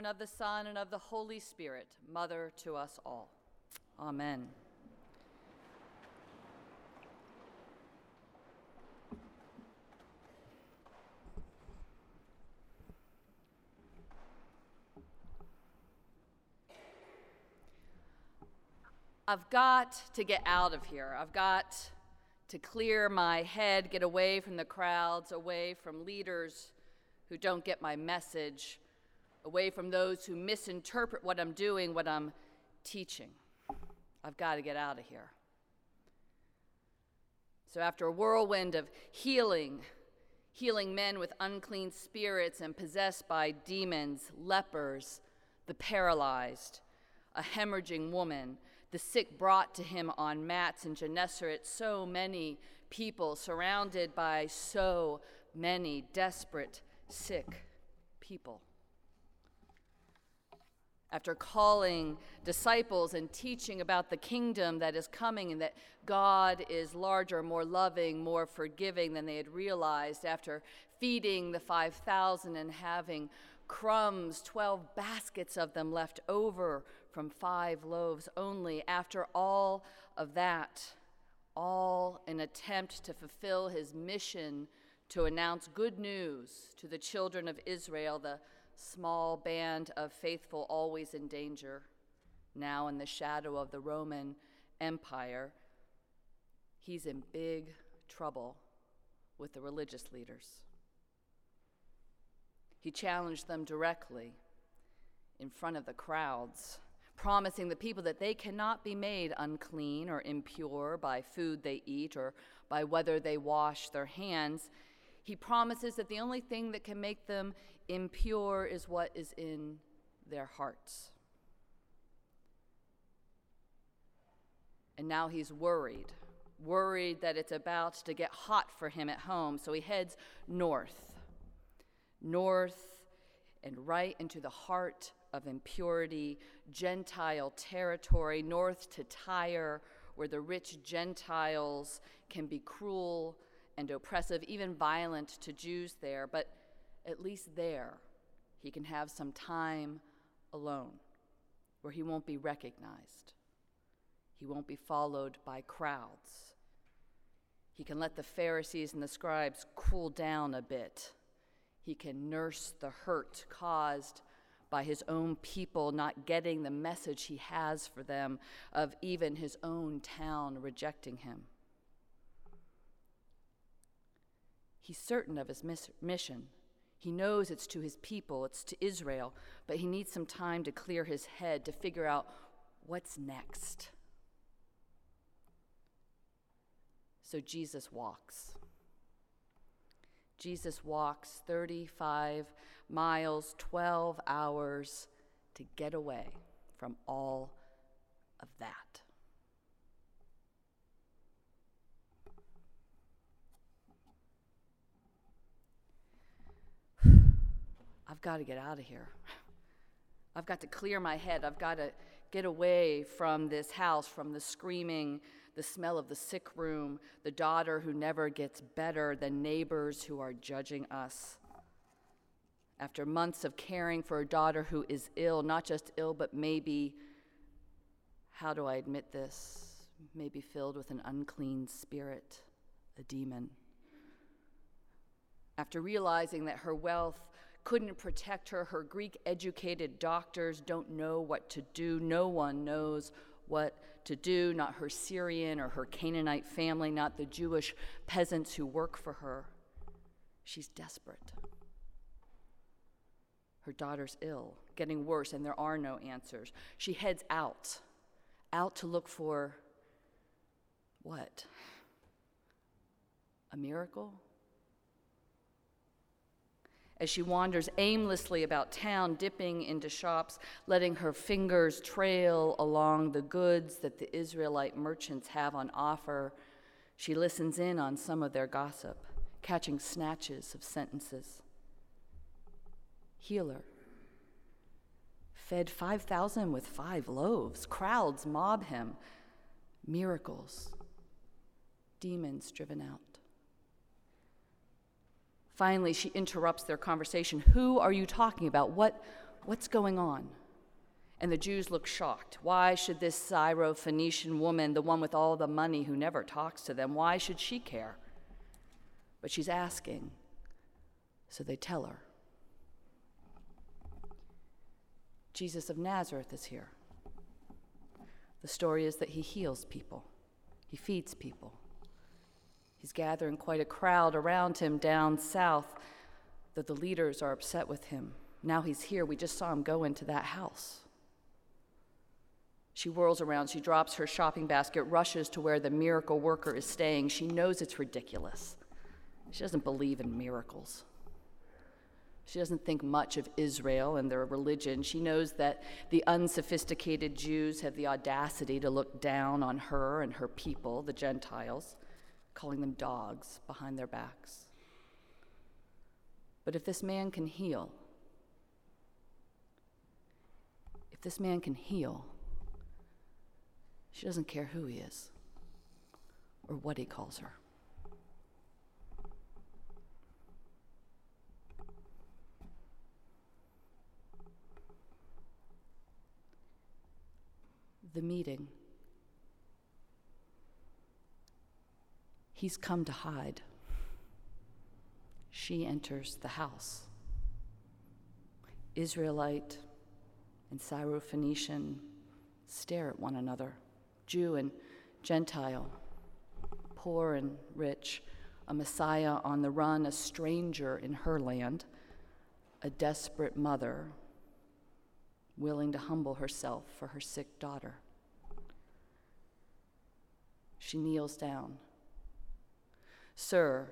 and of the Son, and of the Holy Spirit, Mother to us all. Amen. I've got to get out of here. I've got to clear my head, get away from the crowds, away from leaders who don't get my message, away from those who misinterpret what I'm doing, what I'm teaching. I've got to get out of here. So, after a whirlwind of healing, healing men with unclean spirits and possessed by demons, lepers, the paralyzed, a hemorrhaging woman, the sick brought to him on mats in Gennesaret, so many people surrounded by so many desperate, sick people. After calling disciples and teaching about the kingdom that is coming and that God is larger, more loving, more forgiving than they had realized, after feeding the 5,000 and having crumbs, 12 baskets of them left over from five loaves only. After all of that, all in attempt to fulfill his mission to announce good news to the children of Israel, the small band of faithful always in danger, now in the shadow of the Roman Empire, he's in big trouble with the religious leaders. He challenged them directly in front of the crowds promising the people that they cannot be made unclean or impure by food they eat or by whether they wash their hands. He promises that the only thing that can make them impure is what is in their hearts. And now he's worried, worried that it's about to get hot for him at home. So he heads north, north and right into the heart of impurity, Gentile territory, north to Tyre, where the rich Gentiles can be cruel and oppressive, even violent to Jews there. But at least there, he can have some time alone where he won't be recognized. He won't be followed by crowds. He can let the Pharisees and the scribes cool down a bit. He can nurse the hurt caused by his own people not getting the message he has for them, of even his own town rejecting him. He's certain of his mission. He knows it's to his people, it's to Israel, but he needs some time to clear his head to figure out what's next. So Jesus walks. Jesus walks 35 miles, 12 hours to get away from all of that. I've got to get out of here. I've got to clear my head. I've got to get away from this house, from the screaming, the smell of the sick room, the daughter who never gets better, the neighbors who are judging us. After months of caring for a daughter who is ill, not just ill, but maybe, how do I admit this? Maybe filled with an unclean spirit, a demon. After realizing that her wealth couldn't protect her, her Greek educated doctors don't know what to do. No one knows what to do, not her Syrian or her Canaanite family, not the Jewish peasants who work for her. She's desperate. Her daughter's ill, getting worse, and there are no answers. She heads out, out to look for what? A miracle? As she wanders aimlessly about town, dipping into shops, letting her fingers trail along the goods that the Israelite merchants have on offer. She listens in on some of their gossip, catching snatches of sentences. Healer. Fed 5,000 with five loaves. Crowds mob him. Miracles. Demons driven out. Finally, she interrupts their conversation. Who are you talking about? What, what's going on? And the Jews look shocked. Why should this Syro-Phoenician woman, the one with all the money who never talks to them, why should she care? But she's asking, so they tell her. Jesus of Nazareth is here. The story is that he heals people, he feeds people. He's gathering quite a crowd around him down south, that the leaders are upset with him. Now he's here. We just saw him go into that house. She whirls around, she drops her shopping basket, rushes to where the miracle worker is staying. She knows it's ridiculous. She doesn't believe in miracles. She doesn't think much of Israel and their religion. She knows that the unsophisticated Jews have the audacity to look down on her and her people, the Gentiles, calling them dogs behind their backs. But if this man can heal, if this man can heal, she doesn't care who he is or what he calls her. The meeting. He's come to hide. She enters the house. Israelite and Syrophoenician stare at one another. Jew and Gentile, poor and rich, a Messiah on the run, a stranger in her land, a desperate mother willing to humble herself for her sick daughter. She kneels down. Sir,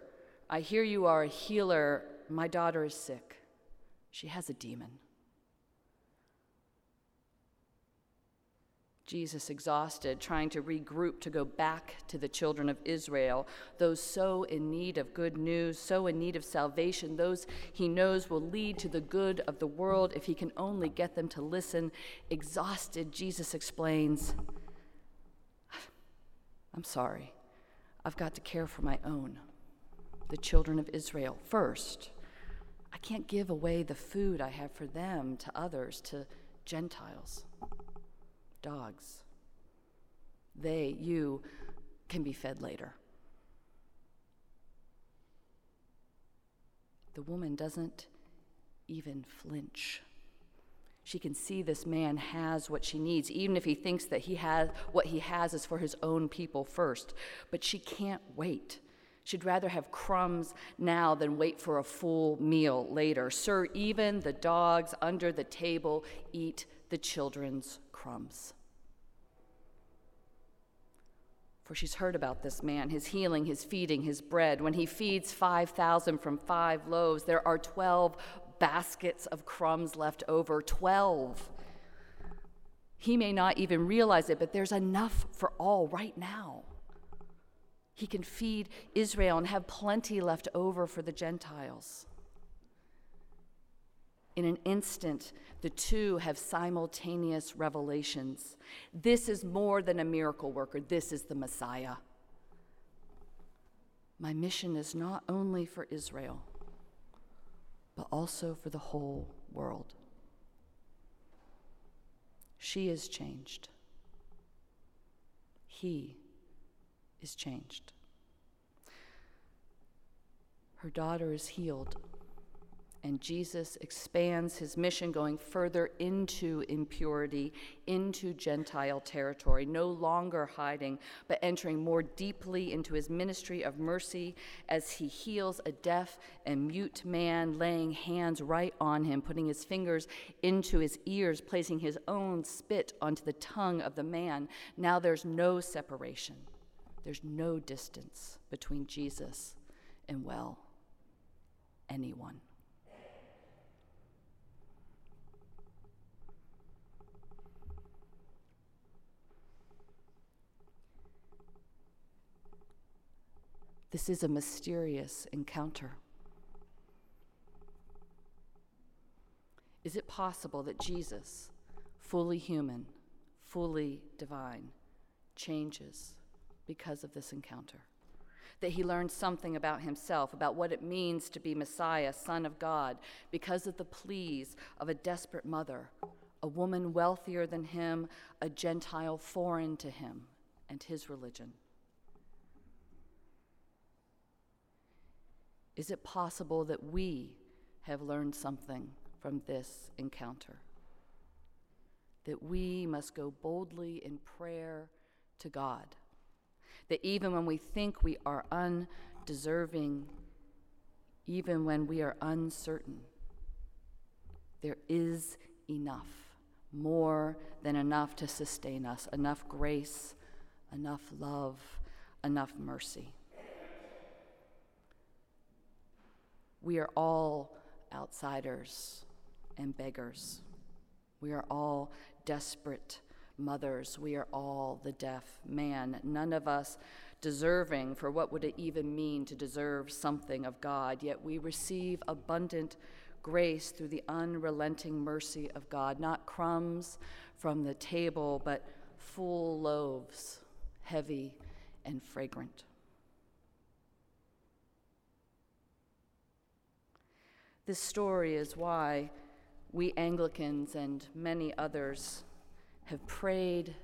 I hear you are a healer. My daughter is sick. She has a demon. Jesus, exhausted, trying to regroup to go back to the children of Israel, those so in need of good news, so in need of salvation, those he knows will lead to the good of the world if he can only get them to listen. Exhausted, Jesus explains, I'm sorry. I've got to care for my own, the children of Israel, first. I can't give away the food I have for them to others, to Gentiles dogs. They, you, can be fed later. The woman doesn't even flinch. She can see this man has what she needs, even if he thinks that he has what he has is for his own people first. But she can't wait. She'd rather have crumbs now than wait for a full meal later. Sir, even the dogs under the table eat the children's crumbs. For she's heard about this man, his healing, his feeding, his bread. When he feeds 5,000 from five loaves, there are 12 baskets of crumbs left over. 12. He may not even realize it, but there's enough for all right now. He can feed Israel and have plenty left over for the Gentiles. In an instant, the two have simultaneous revelations. This is more than a miracle worker, this is the Messiah. My mission is not only for Israel, but also for the whole world. She is changed. He is changed. Her daughter is healed. And Jesus expands his mission going further into impurity, into Gentile territory, no longer hiding, but entering more deeply into his ministry of mercy as he heals a deaf and mute man, laying hands right on him, putting his fingers into his ears, placing his own spit onto the tongue of the man. Now there's no separation, there's no distance between Jesus and, well, anyone. This is a mysterious encounter. Is it possible that Jesus, fully human, fully divine, changes because of this encounter? that he learned something about himself, about what it means to be Messiah, Son of God, because of the pleas of a desperate mother, a woman wealthier than him, a Gentile foreign to him and his religion. Is it possible that we have learned something from this encounter? That we must go boldly in prayer to God that even when we think we are undeserving, even when we are uncertain, there is enough, more than enough to sustain us, enough grace, enough love, enough mercy. We are all outsiders and beggars. We are all desperate mothers. We are all the deaf man, none of us deserving for what would it even mean to deserve something of God, yet we receive abundant grace through the unrelenting mercy of God, not crumbs from the table, but full loaves, heavy and fragrant. This story is why we Anglicans and many others have prayed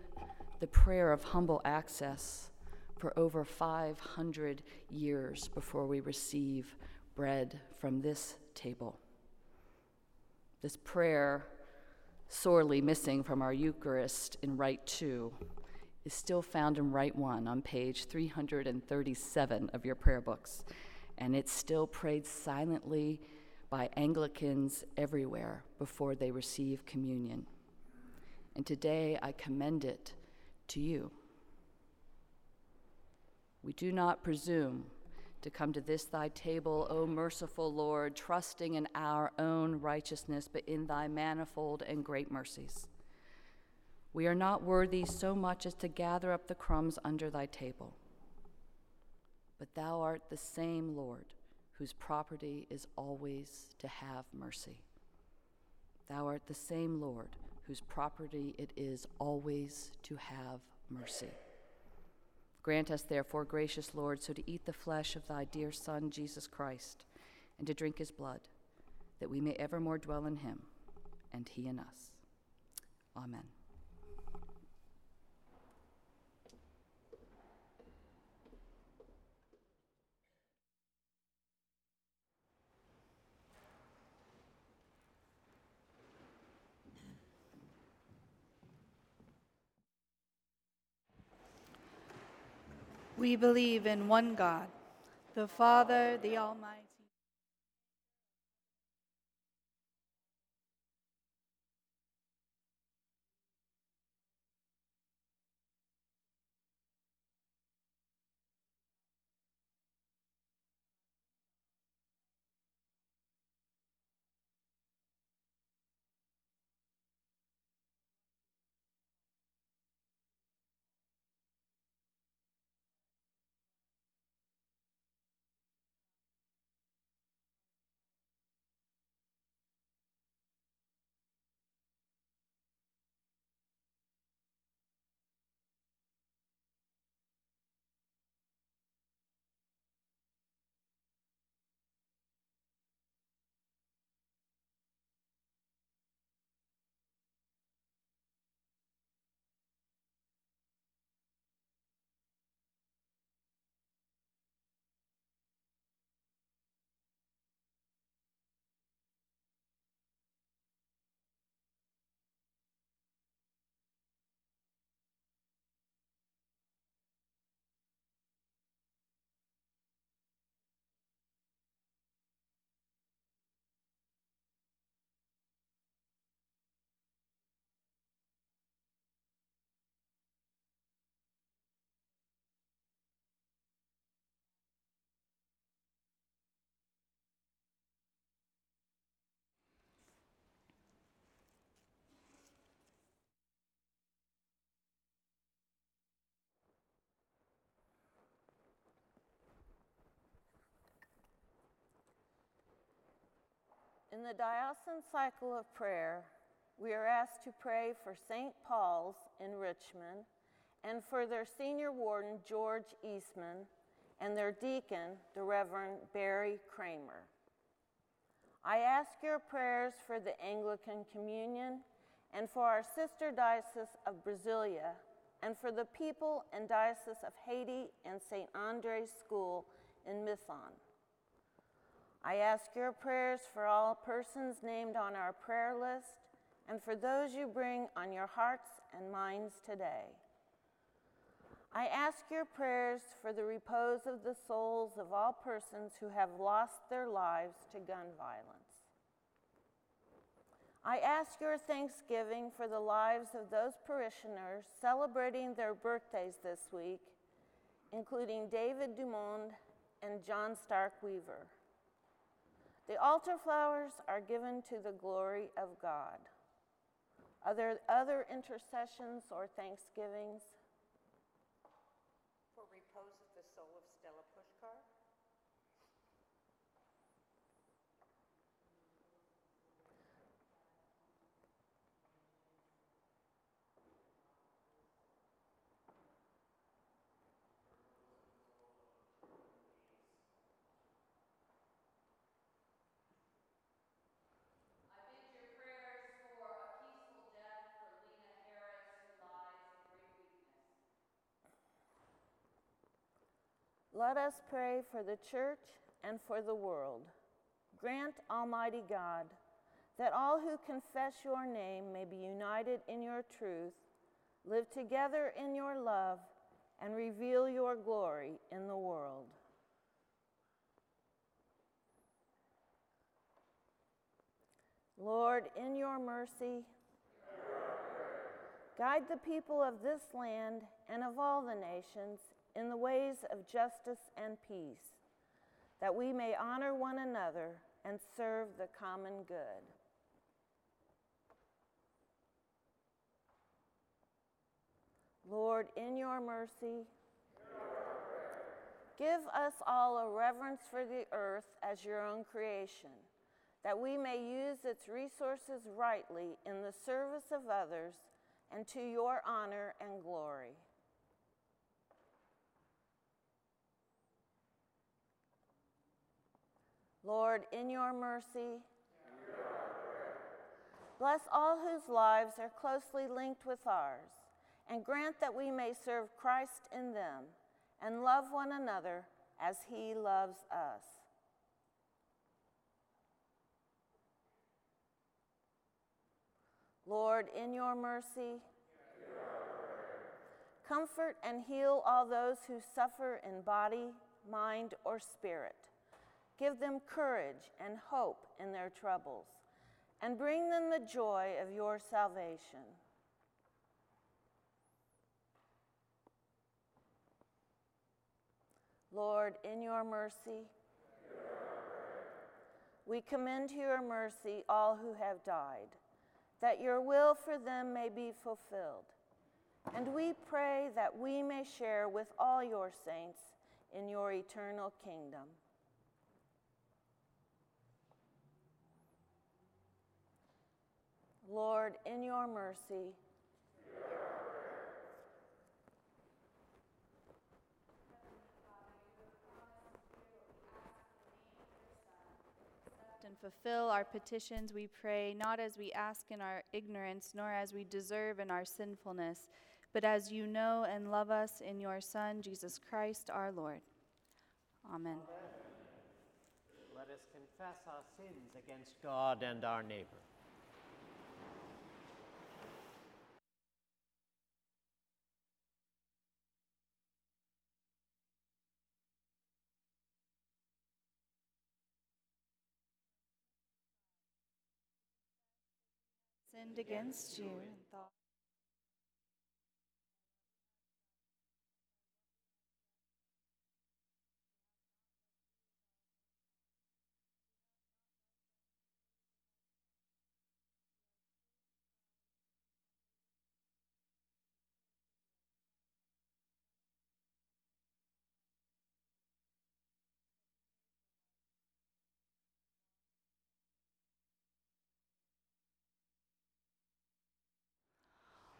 the prayer of humble access for over 500 years before we receive bread from this table. This prayer, sorely missing from our Eucharist in Rite 2, is still found in Rite 1 on page 337 of your prayer books, and it's still prayed silently by Anglicans everywhere before they receive communion and today I commend it to you. We do not presume to come to this thy table, O merciful Lord, trusting in our own righteousness, but in thy manifold and great mercies. We are not worthy so much as to gather up the crumbs under thy table. But thou art the same Lord, whose property is always to have mercy. Thou art the same Lord whose property it is always to have mercy. Grant us, therefore, gracious Lord, so to eat the flesh of thy dear Son, Jesus Christ, and to drink his blood, that we may evermore dwell in him, and he in us. Amen. We believe in one God, the Father, the Almighty. In the diocesan cycle of prayer, we are asked to pray for St. Paul's in Richmond and for their senior warden, George Eastman, and their deacon, the Reverend Barry Kramer. I ask your prayers for the Anglican Communion and for our sister diocese of Brasilia and for the people and diocese of Haiti and St. Andre's School in Mithon. I ask your prayers for all persons named on our prayer list and for those you bring on your hearts and minds today. I ask your prayers for the repose of the souls of all persons who have lost their lives to gun violence. I ask your thanksgiving for the lives of those parishioners celebrating their birthdays this week, including David Dumond and John Stark Weaver. The altar flowers are given to the glory of God. Are there other intercessions or thanksgivings? Let us pray for the church and for the world. Grant, Almighty God, that all who confess your name may be united in your truth, live together in your love, and reveal your glory in the world. Lord, in your mercy, guide the people of this land and of all the nations in the ways of justice and peace, that we may honor one another and serve the common good. Lord, in your mercy, give us all a reverence for the earth as your own creation, that we may use its resources rightly in the service of others and to your honor and glory. Lord, in your mercy, bless all whose lives are closely linked with ours, and grant that we may serve Christ in them and love one another as he loves us. Lord, in your mercy, comfort and heal all those who suffer in body, mind, or spirit Give them courage and hope in their troubles, and bring them the joy of your salvation. Lord, in your mercy, we commend to your mercy all who have died, that your will for them may be fulfilled. And we pray that we may share with all your saints in your eternal kingdom. Lord, in your mercy, and fulfill our petitions, we pray, not as we ask in our ignorance, nor as we deserve in our sinfulness, but as you know and love us in your Son, Jesus Christ our Lord. Amen. Amen. Let us confess our sins against God and our neighbor. Sinned against you in thought.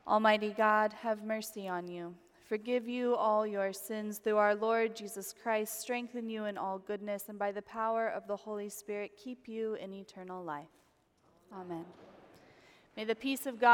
Almighty God, have mercy on you forgive you all your sins through our Lord Jesus Christ, strengthen you in all goodness, and by the power of the Holy Spirit, keep you in eternal life. Amen. May the peace of God